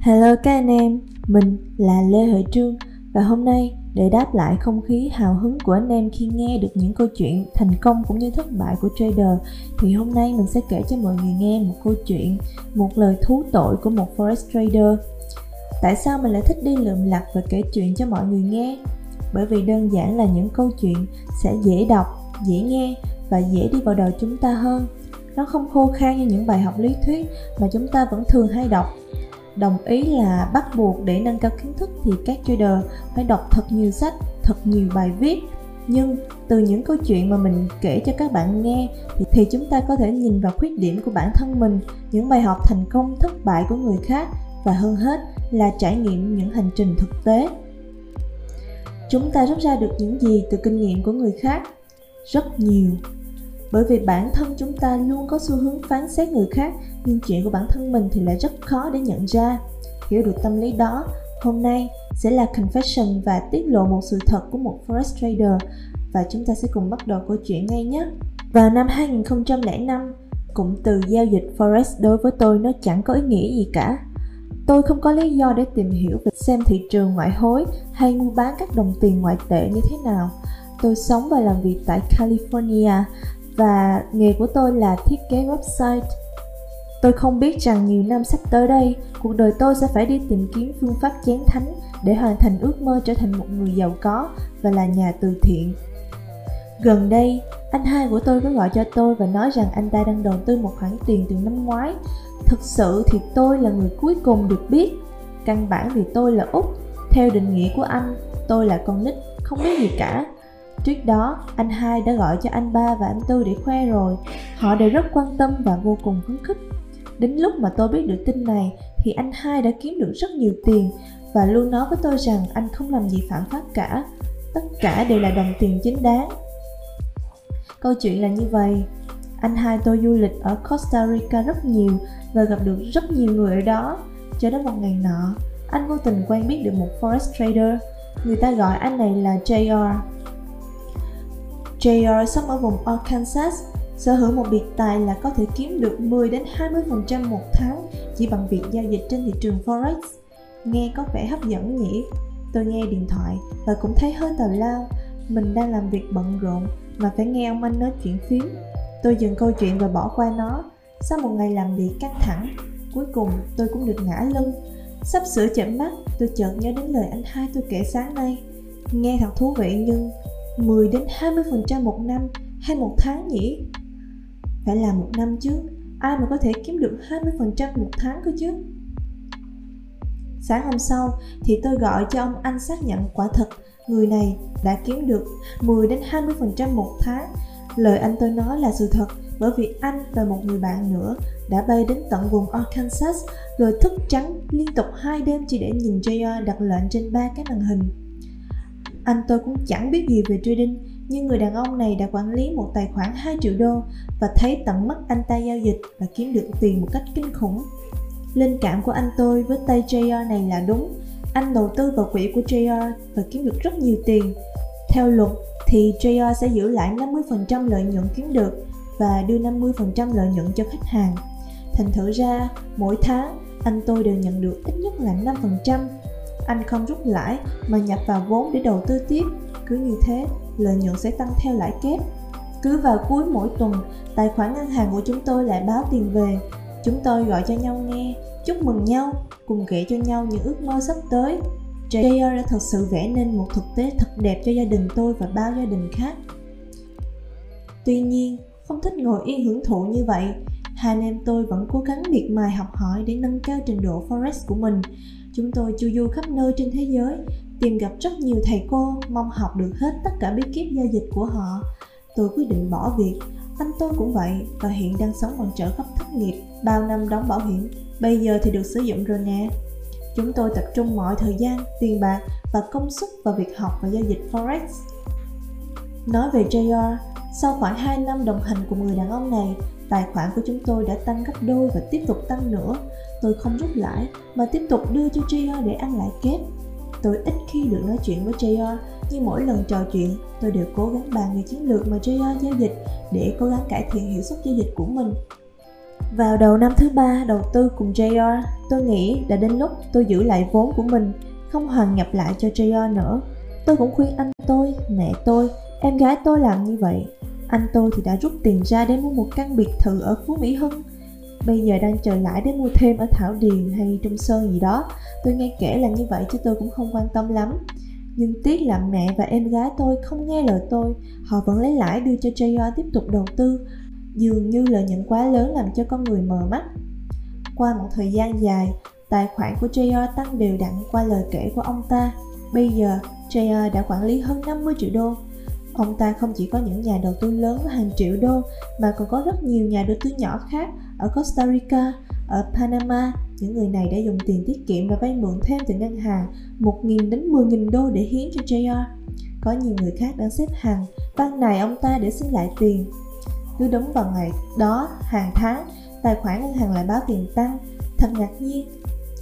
Hello các anh em, mình là Lê Huệ Trương và hôm nay để đáp lại không khí hào hứng của anh em khi nghe được những câu chuyện thành công cũng như thất bại của trader thì hôm nay mình sẽ kể cho mọi người nghe một câu chuyện, một lời thú tội của một forex trader. Tại sao mình lại thích đi lượm lặt và kể chuyện cho mọi người nghe? Bởi vì đơn giản là những câu chuyện sẽ dễ đọc, dễ nghe và dễ đi vào đầu chúng ta hơn. Nó không khô khan như những bài học lý thuyết mà chúng ta vẫn thường hay đọc đồng ý là bắt buộc để nâng cao kiến thức thì các trader phải đọc thật nhiều sách thật nhiều bài viết. Nhưng từ những câu chuyện mà mình kể cho các bạn nghe thì, thì chúng ta có thể nhìn vào khuyết điểm của bản thân mình những bài học thành công thất bại của người khác và hơn hết là trải nghiệm những hành trình thực tế. Chúng ta rút ra được những gì từ kinh nghiệm của người khác? Rất nhiều bởi vì bản thân chúng ta luôn có xu hướng phán xét người khác, nhưng chuyện của bản thân mình thì lại rất khó để nhận ra. Hiểu được tâm lý đó, hôm nay sẽ là confession và tiết lộ một sự thật của một forex trader và chúng ta sẽ cùng bắt đầu câu chuyện ngay nhé. Vào năm 2005 cụm từ giao dịch forex đối với tôi nó chẳng có ý nghĩa gì cả. Tôi không có lý do để tìm hiểu về xem thị trường ngoại hối hay mua bán các đồng tiền ngoại tệ như thế nào. Tôi sống và làm việc tại california và nghề của tôi là thiết kế website. Tôi không biết rằng nhiều năm sắp tới đây, cuộc đời tôi sẽ phải đi tìm kiếm phương pháp chén thánh để hoàn thành ước mơ trở thành một người giàu có và là nhà từ thiện. Gần đây, anh hai của tôi có gọi cho tôi và nói rằng anh ta đang đầu tư một khoản tiền từ năm ngoái. Thực sự thì tôi là người cuối cùng được biết. Căn bản vì tôi là Úc. Theo định nghĩa của anh, tôi là con nít, không biết gì cả Trước đó, anh hai đã gọi cho anh ba và anh tư để khoe rồi. Họ đều rất quan tâm và vô cùng phấn khích. Đến lúc mà tôi biết được tin này thì anh hai đã kiếm được rất nhiều tiền và luôn nói với tôi rằng anh không làm gì phạm pháp cả. Tất cả đều là đồng tiền chính đáng. Câu chuyện là như vậy. Anh hai tôi du lịch ở Costa Rica rất nhiều và gặp được rất nhiều người ở đó. Cho đến một ngày nọ, anh vô tình quen biết được một forest trader. Người ta gọi anh này là JR JR sống ở vùng Arkansas, sở hữu một biệt tài là có thể kiếm được 10 đến 20% một tháng chỉ bằng việc giao dịch trên thị trường Forex. Nghe có vẻ hấp dẫn nhỉ? Tôi nghe điện thoại và cũng thấy hơi tào lao. Mình đang làm việc bận rộn mà phải nghe ông anh nói chuyện phím. Tôi dừng câu chuyện và bỏ qua nó. Sau một ngày làm việc căng thẳng, cuối cùng tôi cũng được ngã lưng. Sắp sửa chậm mắt, tôi chợt nhớ đến lời anh hai tôi kể sáng nay. Nghe thật thú vị nhưng 10 đến 20% một năm hay một tháng nhỉ? Phải là một năm chứ, ai mà có thể kiếm được 20% một tháng cơ chứ? Sáng hôm sau thì tôi gọi cho ông anh xác nhận quả thật người này đã kiếm được 10 đến 20% một tháng. Lời anh tôi nói là sự thật bởi vì anh và một người bạn nữa đã bay đến tận vùng Arkansas rồi thức trắng liên tục hai đêm chỉ để nhìn JR đặt lệnh trên ba cái màn hình. Anh tôi cũng chẳng biết gì về trading, nhưng người đàn ông này đã quản lý một tài khoản 2 triệu đô và thấy tận mắt anh ta giao dịch và kiếm được tiền một cách kinh khủng. Linh cảm của anh tôi với tay JR này là đúng. Anh đầu tư vào quỹ của JR và kiếm được rất nhiều tiền. Theo luật thì JR sẽ giữ lại 50% lợi nhuận kiếm được và đưa 50% lợi nhuận cho khách hàng. Thành thử ra, mỗi tháng anh tôi đều nhận được ít nhất là 5% anh không rút lãi mà nhập vào vốn để đầu tư tiếp. Cứ như thế, lợi nhuận sẽ tăng theo lãi kép. Cứ vào cuối mỗi tuần, tài khoản ngân hàng của chúng tôi lại báo tiền về. Chúng tôi gọi cho nhau nghe, chúc mừng nhau, cùng kể cho nhau những ước mơ sắp tới. JR đã thật sự vẽ nên một thực tế thật đẹp cho gia đình tôi và bao gia đình khác. Tuy nhiên, không thích ngồi yên hưởng thụ như vậy hai anh em tôi vẫn cố gắng miệt mài học hỏi để nâng cao trình độ forex của mình Chúng tôi chu du khắp nơi trên thế giới, tìm gặp rất nhiều thầy cô, mong học được hết tất cả bí kíp giao dịch của họ. Tôi quyết định bỏ việc, anh tôi cũng vậy và hiện đang sống bằng trợ cấp thất nghiệp, bao năm đóng bảo hiểm, bây giờ thì được sử dụng rồi nè. Chúng tôi tập trung mọi thời gian, tiền bạc và công sức vào việc học và giao dịch Forex. Nói về JR, sau khoảng 2 năm đồng hành cùng người đàn ông này, tài khoản của chúng tôi đã tăng gấp đôi và tiếp tục tăng nữa. Tôi không rút lãi mà tiếp tục đưa cho JR để ăn lãi kép. Tôi ít khi được nói chuyện với JR, nhưng mỗi lần trò chuyện, tôi đều cố gắng bàn về chiến lược mà JR giao dịch để cố gắng cải thiện hiệu suất giao dịch của mình. Vào đầu năm thứ ba đầu tư cùng JR, tôi nghĩ đã đến lúc tôi giữ lại vốn của mình, không hoàn nhập lại cho JR nữa. Tôi cũng khuyên anh tôi, mẹ tôi, em gái tôi làm như vậy. Anh tôi thì đã rút tiền ra để mua một căn biệt thự ở Phú Mỹ Hưng. Bây giờ đang chờ lãi để mua thêm ở Thảo Điền hay Trung Sơn gì đó. Tôi nghe kể là như vậy chứ tôi cũng không quan tâm lắm. Nhưng tiếc là mẹ và em gái tôi không nghe lời tôi, họ vẫn lấy lãi đưa cho JR tiếp tục đầu tư. Dường như lợi nhuận quá lớn làm cho con người mờ mắt. Qua một thời gian dài, tài khoản của JR tăng đều đặn qua lời kể của ông ta. Bây giờ, JR đã quản lý hơn 50 triệu đô. Ông ta không chỉ có những nhà đầu tư lớn với hàng triệu đô mà còn có rất nhiều nhà đầu tư nhỏ khác ở Costa Rica, ở Panama. Những người này đã dùng tiền tiết kiệm và vay mượn thêm từ ngân hàng 1.000 đến 10.000 đô để hiến cho JR. Có nhiều người khác đang xếp hàng van nài ông ta để xin lại tiền. Cứ đúng vào ngày đó, hàng tháng, tài khoản ngân hàng lại báo tiền tăng. Thật ngạc nhiên,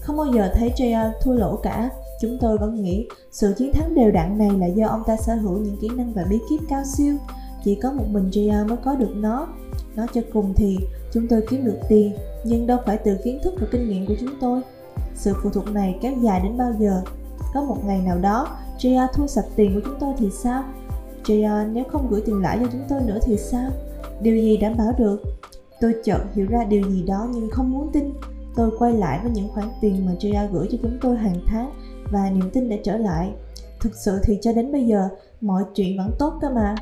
không bao giờ thấy JR thua lỗ cả. Chúng tôi vẫn nghĩ sự chiến thắng đều đặn này là do ông ta sở hữu những kỹ năng và bí kíp cao siêu. Chỉ có một mình JR mới có được nó. Nói cho cùng thì chúng tôi kiếm được tiền, nhưng đâu phải từ kiến thức và kinh nghiệm của chúng tôi. Sự phụ thuộc này kéo dài đến bao giờ? Có một ngày nào đó, JR thu sạch tiền của chúng tôi thì sao? JR nếu không gửi tiền lãi cho chúng tôi nữa thì sao? Điều gì đảm bảo được? Tôi chợt hiểu ra điều gì đó nhưng không muốn tin. Tôi quay lại với những khoản tiền mà JR gửi cho chúng tôi hàng tháng và niềm tin đã trở lại. Thực sự thì cho đến bây giờ, mọi chuyện vẫn tốt cơ mà.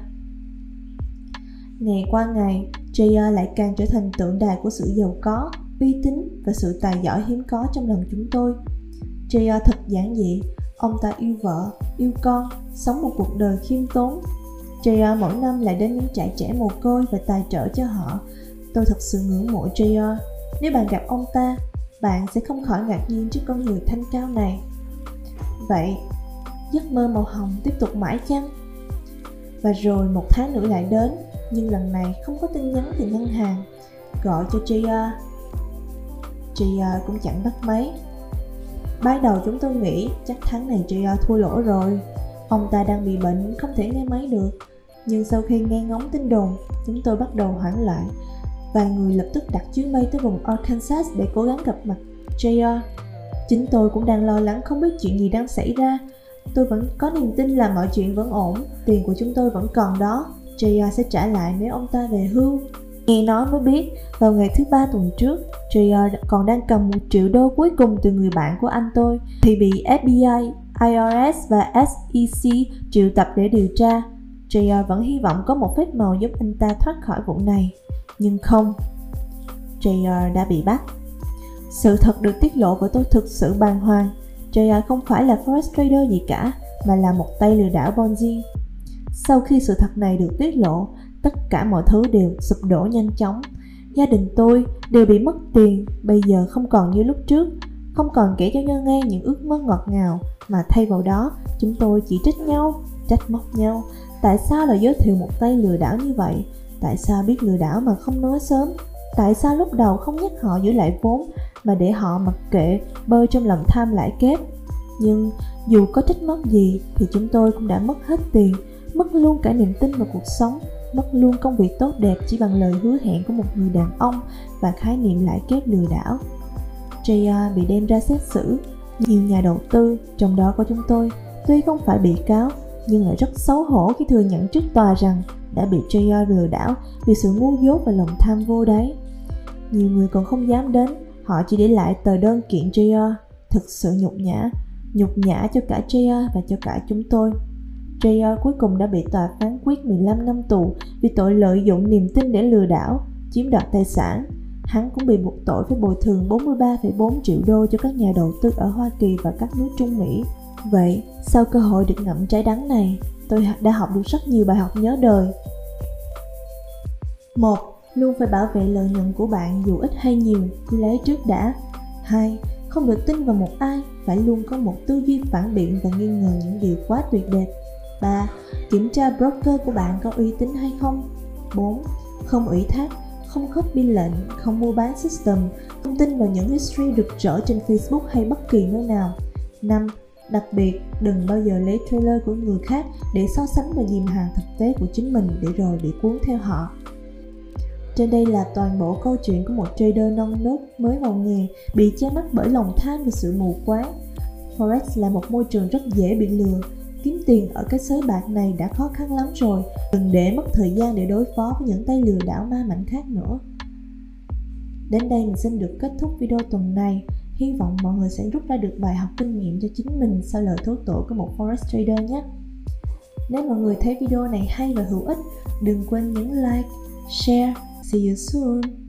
Ngày qua ngày, JR lại càng trở thành tượng đài của sự giàu có, uy tín và sự tài giỏi hiếm có trong lòng chúng tôi. JR thật giản dị, ông ta yêu vợ, yêu con, sống một cuộc đời khiêm tốn. JR mỗi năm lại đến những trại trẻ mồ côi và tài trợ cho họ. Tôi thật sự ngưỡng mộ JR. Nếu bạn gặp ông ta, bạn sẽ không khỏi ngạc nhiên trước con người thanh cao này. Vậy, giấc mơ màu hồng tiếp tục mãi chăng? Và rồi một tháng nữa lại đến, nhưng lần này không có tin nhắn từ ngân hàng. Gọi cho JR. JR cũng chẳng bắt máy. Ban đầu chúng tôi nghĩ chắc tháng này JR thua lỗ rồi. Ông ta đang bị bệnh, không thể nghe máy được. Nhưng sau khi nghe ngóng tin đồn, chúng tôi bắt đầu hoảng loạn. Vài người lập tức đặt chuyến bay tới vùng Arkansas để cố gắng gặp mặt JR. Chính tôi cũng đang lo lắng không biết chuyện gì đang xảy ra. Tôi vẫn có niềm tin là mọi chuyện vẫn ổn, tiền của chúng tôi vẫn còn đó. JR sẽ trả lại nếu ông ta về hưu. Nghe nói mới biết, vào ngày thứ ba tuần trước, JR còn đang cầm một triệu đô cuối cùng từ người bạn của anh tôi thì bị FBI, IRS và SEC triệu tập để điều tra. JR vẫn hy vọng có một phép màu giúp anh ta thoát khỏi vụ này. Nhưng không, JR đã bị bắt. Sự thật được tiết lộ và tôi thực sự bàng hoàng. JR không phải là forex trader gì cả, mà là một tay lừa đảo Ponzi. Sau khi sự thật này được tiết lộ, tất cả mọi thứ đều sụp đổ nhanh chóng. Gia đình tôi đều bị mất tiền, bây giờ không còn như lúc trước, không còn kể cho nhau nghe những ước mơ ngọt ngào, mà thay vào đó, chúng tôi chỉ trích nhau, trách móc nhau. Tại sao lại giới thiệu một tay lừa đảo như vậy? Tại sao biết lừa đảo mà không nói sớm? Tại sao lúc đầu không nhắc họ giữ lại vốn mà để họ mặc kệ bơi trong lòng tham lãi kép? Nhưng dù có trách móc gì thì chúng tôi cũng đã mất hết tiền, mất luôn cả niềm tin vào cuộc sống, mất luôn công việc tốt đẹp chỉ bằng lời hứa hẹn của một người đàn ông và khái niệm lãi kép lừa đảo. JR bị đem ra xét xử, nhiều nhà đầu tư, trong đó có chúng tôi, tuy không phải bị cáo nhưng lại rất xấu hổ khi thừa nhận trước tòa rằng đã bị JR lừa đảo vì sự ngu dốt và lòng tham vô đáy. Nhiều người còn không dám đến, họ chỉ để lại tờ đơn kiện JR, thực sự nhục nhã, nhục nhã cho cả JR và cho cả chúng tôi. JR cuối cùng đã bị tòa phán quyết 15 năm tù vì tội lợi dụng niềm tin để lừa đảo, chiếm đoạt tài sản. Hắn cũng bị buộc tội phải bồi thường 43,4 triệu đô cho các nhà đầu tư ở Hoa Kỳ và các nước Trung Mỹ. Vậy, sau cơ hội được ngậm trái đắng này, tôi đã học được rất nhiều bài học nhớ đời. 1. Luôn phải bảo vệ lợi nhuận của bạn dù ít hay nhiều, cứ lấy trước đã. Hai, Không được tin vào một ai, phải luôn có một tư duy phản biện và nghi ngờ những điều quá tuyệt đẹp. 3. Kiểm tra broker của bạn có uy tín hay không. 4. Không ủy thác, không copy lệnh, không mua bán system, không tin vào những history rực rỡ trên Facebook hay bất kỳ nơi nào. 5. Đặc biệt, đừng bao giờ lấy trailer của người khác để so sánh và dìm hàng thực tế của chính mình để rồi bị cuốn theo họ. Trên đây là toàn bộ câu chuyện của một trader non nớt mới vào nghề bị che mắt bởi lòng tham và sự mù quáng. Forex là một môi trường rất dễ bị lừa. Kiếm tiền ở cái sới bạc này đã khó khăn lắm rồi, đừng để mất thời gian để đối phó với những tay lừa đảo ma mạnh khác nữa. Đến đây mình xin được kết thúc video tuần này. Hy vọng mọi người sẽ rút ra được bài học kinh nghiệm cho chính mình sau lời thố tổ của một Forex trader nhé. Nếu mọi người thấy video này hay và hữu ích, đừng quên nhấn like, share. See you soon!